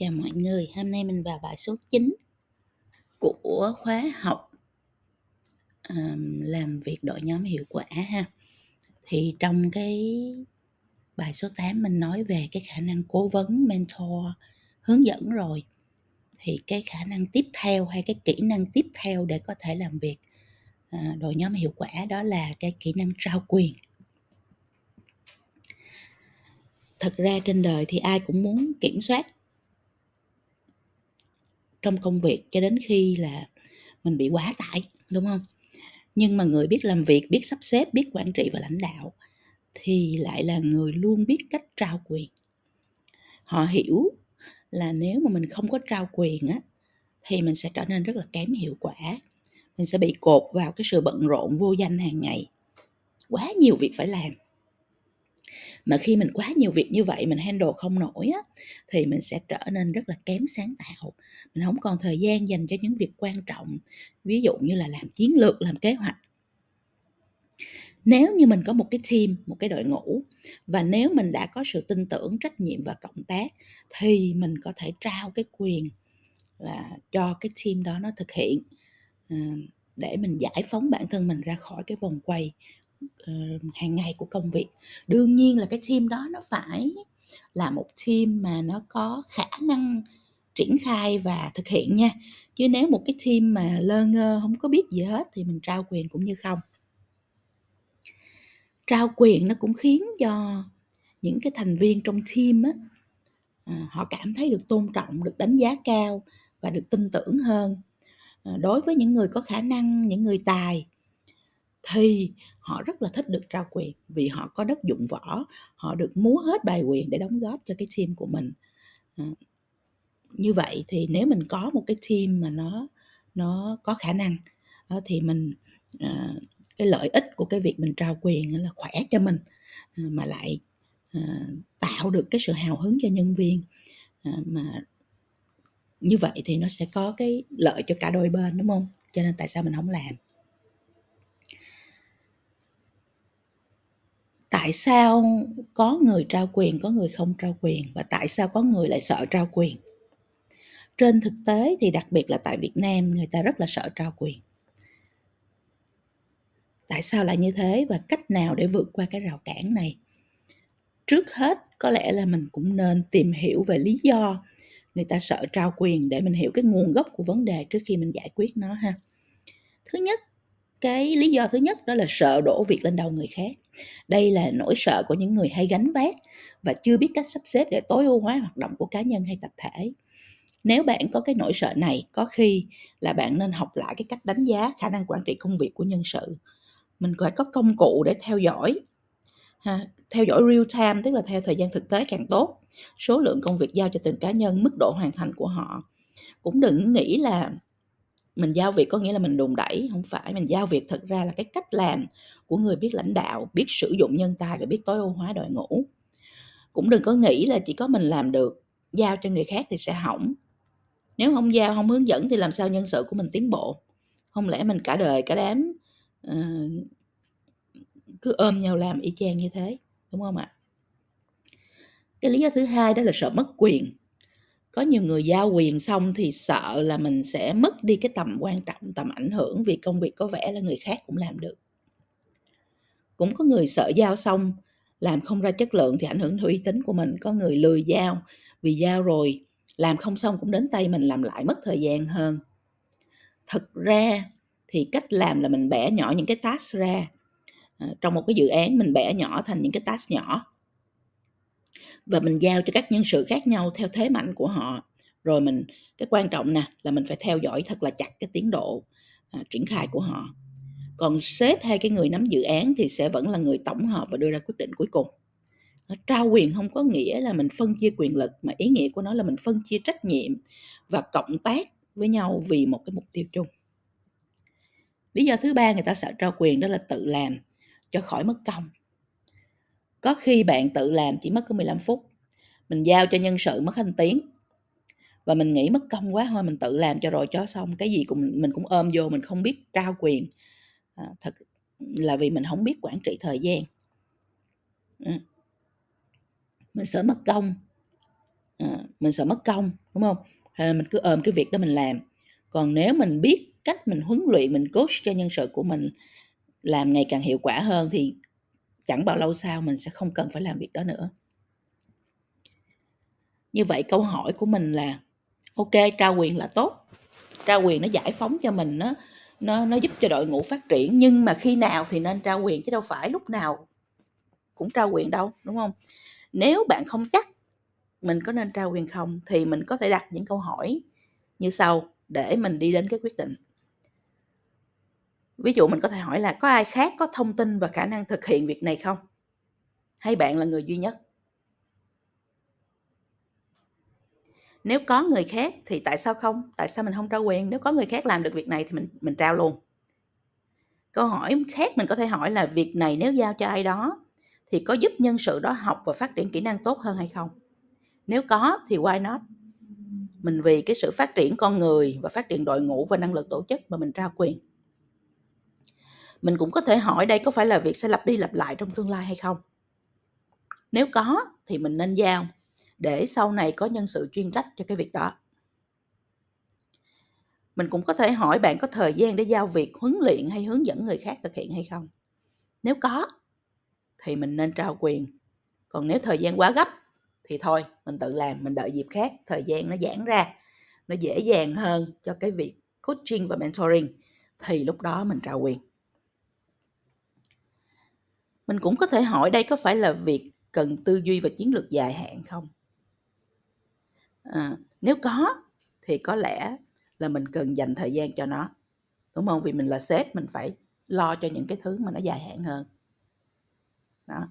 Chào mọi người, hôm nay mình vào bài số 9 của khóa học um, làm việc đội nhóm hiệu quả ha. Thì trong cái bài số 8 mình nói về cái khả năng cố vấn, mentor, hướng dẫn rồi. Thì cái khả năng tiếp theo hay cái kỹ năng tiếp theo để có thể làm việc uh, đội nhóm hiệu quả đó là cái kỹ năng trao quyền. Thật ra trên đời thì ai cũng muốn kiểm soát trong công việc cho đến khi là mình bị quá tải, đúng không? Nhưng mà người biết làm việc, biết sắp xếp, biết quản trị và lãnh đạo thì lại là người luôn biết cách trao quyền. Họ hiểu là nếu mà mình không có trao quyền á, thì mình sẽ trở nên rất là kém hiệu quả. Mình sẽ bị cột vào cái sự bận rộn vô danh hàng ngày. Quá nhiều việc phải làm mà khi mình quá nhiều việc như vậy mình handle không nổi á, thì mình sẽ trở nên rất là kém sáng tạo. Mình không còn thời gian dành cho những việc quan trọng, ví dụ như là làm chiến lược, làm kế hoạch. Nếu như mình có một cái team, một cái đội ngũ, và nếu mình đã có sự tin tưởng, trách nhiệm và cộng tác, thì mình có thể trao cái quyền là cho cái team đó nó thực hiện ờ, để mình giải phóng bản thân mình ra khỏi cái vòng quay uh, hàng ngày của công việc. Đương nhiên là cái team đó nó phải là một team mà nó có khả năng triển khai và thực hiện nha. Chứ nếu một cái team mà lơ ngơ không có biết gì hết thì mình trao quyền cũng như không. Trao quyền nó cũng khiến cho những cái thành viên trong team á à, họ cảm thấy được tôn trọng được đánh giá cao và được tin tưởng hơn. À, đối với những người có khả năng những người tài thì họ rất là thích được trao quyền vì họ có đất dụng võ họ được múa hết bài quyền để đóng góp cho cái team của mình. À, như vậy thì nếu mình có một cái team mà nó nó có khả năng ờ, thì mình à, cái lợi ích của cái việc mình trao quyền là khỏe cho mình à, mà lại tạo được cái sự hào hứng cho nhân viên. Mà như vậy thì nó sẽ có cái lợi cho cả đôi bên đúng không? Cho nên tại sao mình không làm? Tại sao có người trao quyền, có người không trao quyền và tại sao có người lại sợ trao quyền? Trên thực tế thì đặc biệt là tại việt nam, người ta rất là sợ trao quyền. Tại sao lại như thế và cách nào để vượt qua cái rào cản này? Trước hết, có lẽ là mình cũng nên tìm hiểu về lý do người ta sợ trao quyền để mình hiểu cái nguồn gốc của vấn đề trước khi mình giải quyết nó ha. Thứ nhất cái lý do thứ nhất đó là sợ đổ việc lên đầu người khác. Đây là nỗi sợ của những người hay gánh vác và chưa biết cách sắp xếp để tối ưu hóa hoạt động của cá nhân hay tập thể. Nếu bạn có cái nỗi sợ này có khi là bạn nên học lại cái cách đánh giá khả năng quản trị công việc của nhân sự. Mình phải có công cụ để theo dõi ha, theo dõi real time tức là theo thời gian thực tế càng tốt. Số lượng công việc giao cho từng cá nhân mức độ hoàn thành của họ. Cũng đừng nghĩ là mình giao việc có nghĩa là mình đùn đẩy không phải. Mình giao việc thật ra là cái cách làm của người biết lãnh đạo biết sử dụng nhân tài và biết tối ưu hóa đội ngũ. Cũng đừng có nghĩ là chỉ có mình làm được giao cho người khác thì sẽ hỏng. Nếu không giao không hướng dẫn thì làm sao nhân sự của mình tiến bộ? Không lẽ mình cả đời cả đám uh, cứ ôm nhau làm y chang như thế đúng không ạ? Cái lý do thứ hai đó là sợ mất quyền có nhiều người giao quyền xong thì sợ là mình sẽ mất đi cái tầm quan trọng, tầm ảnh hưởng vì công việc có vẻ là người khác cũng làm được. Cũng có người sợ giao xong, làm không ra chất lượng thì ảnh hưởng uy tín của mình. Có người lười giao, vì giao rồi, làm không xong cũng đến tay mình làm lại mất thời gian hơn. Thực ra thì cách làm là mình bẻ nhỏ những cái task ra. Ờ, trong một cái dự án mình bẻ nhỏ thành những cái task nhỏ và mình giao cho các nhân sự khác nhau theo thế mạnh của họ. Rồi mình cái quan trọng nè là mình phải theo dõi thật là chặt cái tiến độ à, triển khai của họ. Còn sếp hay cái người nắm dự án thì sẽ vẫn là người tổng hợp và đưa ra quyết định cuối cùng. Trao quyền không có nghĩa là mình phân chia quyền lực mà ý nghĩa của nó là mình phân chia trách nhiệm và cộng tác với nhau vì một cái mục tiêu chung. Lý do thứ ba người ta sợ trao quyền đó là tự làm cho khỏi mất công có khi bạn tự làm chỉ mất có 15 phút. Mình giao cho nhân sự mất hành tiếng. Và mình nghĩ mất công quá thôi mình tự làm cho rồi cho xong. Cái gì cũng mình cũng ôm vô mình không biết trao quyền. À, thật là vì mình không biết quản trị thời gian. À. mình sợ mất công. À, mình sợ mất công đúng không? Hay mình cứ ôm cái việc đó mình làm. Còn nếu mình biết cách mình huấn luyện mình coach cho nhân sự của mình làm ngày càng hiệu quả hơn thì chẳng bao lâu sau mình sẽ không cần phải làm việc đó nữa. Như vậy câu hỏi của mình là, ok, trao quyền là tốt. Trao quyền nó giải phóng cho mình, nó nó nó giúp cho đội ngũ phát triển, nhưng mà khi nào thì nên trao quyền chứ đâu phải lúc nào cũng trao quyền đâu, đúng không? Nếu bạn không chắc mình có nên trao quyền không thì mình có thể đặt những câu hỏi như sau để mình đi đến cái quyết định ví dụ mình có thể hỏi là có ai khác có thông tin và khả năng thực hiện việc này không? Hay bạn là người duy nhất? Nếu có người khác thì tại sao không? Tại sao mình không trao quyền? Nếu có người khác làm được việc này thì mình mình trao luôn. Câu hỏi khác mình có thể hỏi là việc này nếu giao cho ai đó thì có giúp nhân sự đó học và phát triển kỹ năng tốt hơn hay không? Nếu có thì why not? Mình vì cái sự phát triển con người và phát triển đội ngũ và năng lực tổ chức mà mình trao quyền mình cũng có thể hỏi đây có phải là việc sẽ lặp đi lặp lại trong tương lai hay không? Nếu có, thì mình nên giao để sau này có nhân sự chuyên trách cho cái việc đó. Mình cũng có thể hỏi bạn có thời gian để giao việc huấn luyện hay hướng dẫn người khác thực hiện hay không? Nếu có, thì mình nên trao quyền. Còn nếu thời gian quá gấp, thì thôi, mình tự làm, mình đợi dịp khác. Thời gian nó giãn ra, nó dễ dàng hơn cho cái việc coaching và mentoring, thì lúc đó mình trao quyền mình cũng có thể hỏi đây có phải là việc cần tư duy và chiến lược dài hạn không? À, nếu có thì có lẽ là mình cần dành thời gian cho nó đúng không? Vì mình là sếp mình phải lo cho những cái thứ mà nó dài hạn hơn. Đó.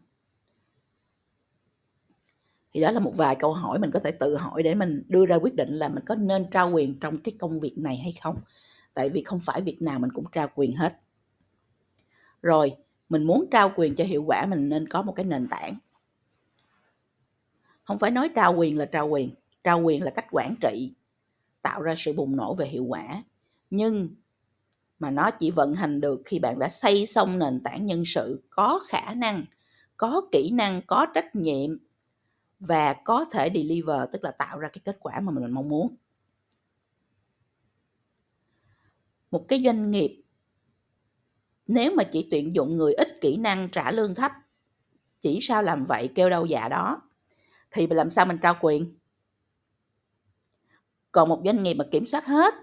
Thì đó là một vài câu hỏi mình có thể tự hỏi để mình đưa ra quyết định là mình có nên trao quyền trong cái công việc này hay không? Tại vì không phải việc nào mình cũng trao quyền hết. Rồi mình muốn trao quyền cho hiệu quả, mình nên có một cái nền tảng. Không phải nói trao quyền là trao quyền trao quyền là cách quản trị, tạo ra sự bùng nổ về hiệu quả. Nhưng mà nó chỉ vận hành được khi bạn đã xây xong nền tảng nhân sự, có khả năng, có kỹ năng, có trách nhiệm và có thể deliver, tức là tạo ra cái kết quả mà mình mong muốn. Một cái doanh nghiệp nếu mà chỉ tuyển dụng người ít kỹ năng trả lương thấp, chỉ sao làm vậy kêu đâu dạ đó. Thì làm sao mình trao quyền? Còn một doanh nghiệp mà kiểm soát hết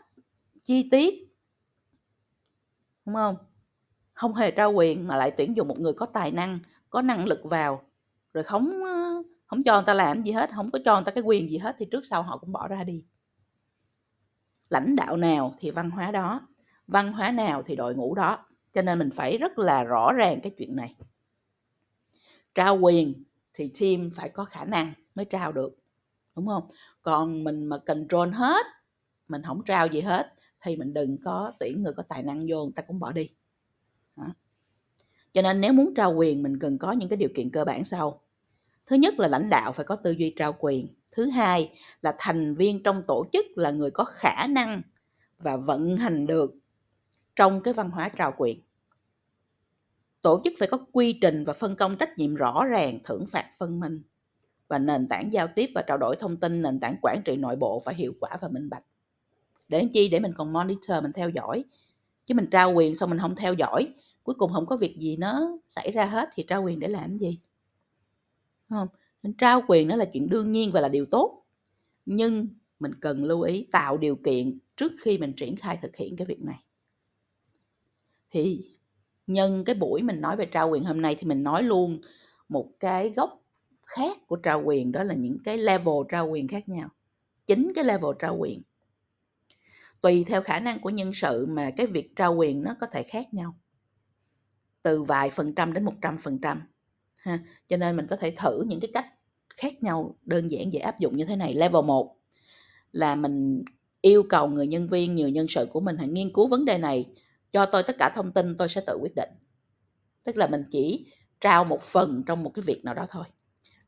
chi tiết, đúng không? Không hề trao quyền mà lại tuyển dụng một người có tài năng, có năng lực vào, rồi không ờ, không cho người ta làm gì hết, không có cho người ta cái quyền gì hết thì trước sau họ cũng bỏ ra đi. Lãnh đạo nào thì văn hóa đó, văn hóa nào thì đội ngũ đó cho nên mình phải rất là rõ ràng cái chuyện này. Trao quyền thì team phải có khả năng mới trao được, đúng không? Còn mình mà control hết, mình không trao gì hết, thì mình đừng có tuyển người có tài năng vô, người ta cũng bỏ đi. Đó. cho nên nếu muốn trao quyền, mình cần có những cái điều kiện cơ bản sau. Thứ nhất là lãnh đạo phải có tư duy trao quyền. Thứ hai là thành viên trong tổ chức là người có khả năng và vận hành được trong cái văn hóa trao quyền tổ chức phải có quy trình và phân công trách nhiệm rõ ràng, thưởng phạt phân minh. Và nền tảng giao tiếp và trao đổi thông tin, nền tảng quản trị nội bộ phải hiệu quả và minh bạch. Để chi? Để mình còn monitor, mình theo dõi. Chứ mình trao quyền xong mình không theo dõi, cuối cùng không có việc gì nó xảy ra hết thì trao quyền để làm gì? Không? Nên trao quyền đó là chuyện đương nhiên và là điều tốt. Nhưng mình cần lưu ý tạo điều kiện trước khi mình triển khai thực hiện cái việc này. Thì nhân cái buổi mình nói về trao quyền hôm nay thì mình nói luôn, một cái góc khác của trao quyền đó là những cái level trao quyền khác nhau, chính cái level trao quyền. Tùy theo khả năng của nhân sự mà cái việc trao quyền nó có thể khác nhau, từ vài phần trăm đến một trăm phần trăm, ha. Cho nên mình có thể thử những cái cách khác nhau, đơn giản dễ áp dụng như thế này. Level 1 là mình yêu cầu người nhân viên, nhiều nhân sự của mình hãy nghiên cứu vấn đề này cho tôi tất cả thông tin tôi sẽ tự quyết định. Tức là mình chỉ trao một phần trong một cái việc nào đó thôi.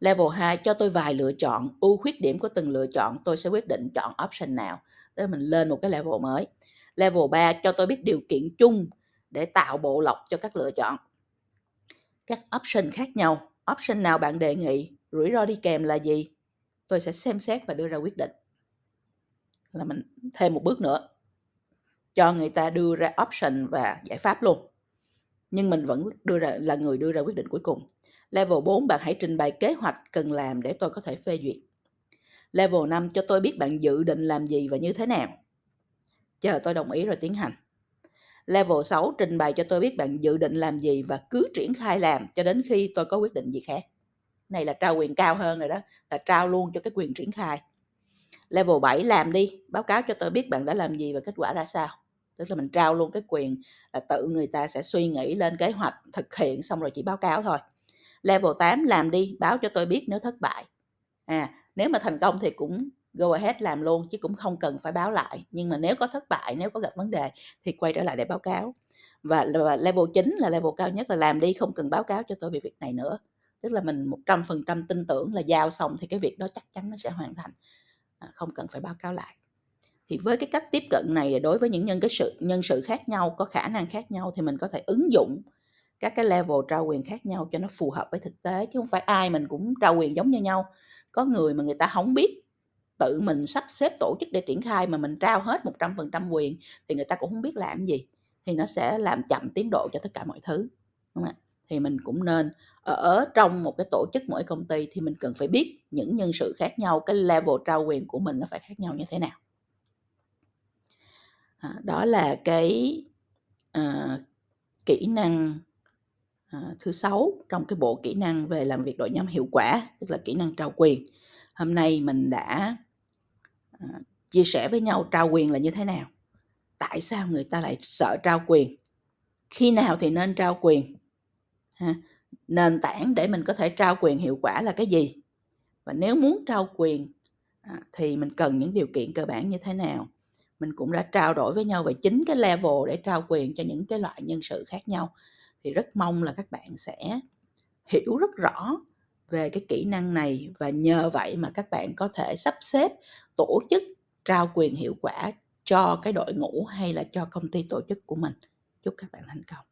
Level 2 cho tôi vài lựa chọn, ưu khuyết điểm của từng lựa chọn, tôi sẽ quyết định chọn option nào để mình lên một cái level mới. Level 3 cho tôi biết điều kiện chung để tạo bộ lọc cho các lựa chọn. Các option khác nhau. Option nào bạn đề nghị, rủi ro đi kèm là gì? Tôi sẽ xem xét và đưa ra quyết định. Là mình thêm một bước nữa cho người ta đưa ra option và giải pháp luôn. Nhưng mình vẫn đưa ra, là người đưa ra quyết định cuối cùng. Level 4 bạn hãy trình bày kế hoạch cần làm để tôi có thể phê duyệt. Level 5 cho tôi biết bạn dự định làm gì và như thế nào. Chờ tôi đồng ý rồi tiến hành. Level 6 trình bày cho tôi biết bạn dự định làm gì và cứ triển khai làm cho đến khi tôi có quyết định gì khác. Này là trao quyền cao hơn rồi đó, là trao luôn cho cái quyền triển khai. Level 7 làm đi, báo cáo cho tôi biết bạn đã làm gì và kết quả ra sao tức là mình trao luôn cái quyền là tự người ta sẽ suy nghĩ lên kế hoạch thực hiện xong rồi chỉ báo cáo thôi. Level 8 làm đi báo cho tôi biết nếu thất bại. À nếu mà thành công thì cũng go ahead làm luôn chứ cũng không cần phải báo lại. Nhưng mà nếu có thất bại nếu có gặp vấn đề thì quay trở lại để báo cáo. Và, và level 9 là level cao nhất là làm đi không cần báo cáo cho tôi về việc này nữa. Tức là mình 100% tin tưởng là giao xong thì cái việc đó chắc chắn nó sẽ hoàn thành. À, không cần phải báo cáo lại thì với cái cách tiếp cận này đối với những nhân cái sự, nhân sự khác nhau, có khả năng khác nhau thì mình có thể ứng dụng các cái level trao quyền khác nhau cho nó phù hợp với thực tế, chứ không phải ai mình cũng trao quyền giống như nhau. Có người mà người ta không biết tự mình sắp xếp tổ chức để triển khai mà mình trao hết 100% quyền thì người ta cũng không biết làm gì, thì nó sẽ làm chậm tiến độ cho tất cả mọi thứ, đúng không ạ? Thì mình cũng nên ở trong một cái tổ chức mỗi công ty thì mình cần phải biết những nhân sự khác nhau, cái level trao quyền của mình nó phải khác nhau như thế nào à, đó là cái à, kỹ năng à, thứ sáu trong cái bộ kỹ năng về làm việc đội nhóm hiệu quả tức là kỹ năng trao quyền hôm nay mình đã à, chia sẻ với nhau trao quyền là như thế nào tại sao người ta lại sợ trao quyền khi nào thì nên trao quyền ha? nền tảng để mình có thể trao quyền hiệu quả là cái gì và nếu muốn trao quyền à, thì mình cần những điều kiện cơ bản như thế nào mình cũng đã trao đổi với nhau về chính cái level để trao quyền cho những cái loại nhân sự khác nhau. Thì rất mong là các bạn sẽ hiểu rất rõ về cái kỹ năng này và nhờ vậy mà các bạn có thể sắp xếp, tổ chức, trao quyền hiệu quả cho cái đội ngũ hay là cho công ty tổ chức của mình. Chúc các bạn thành công.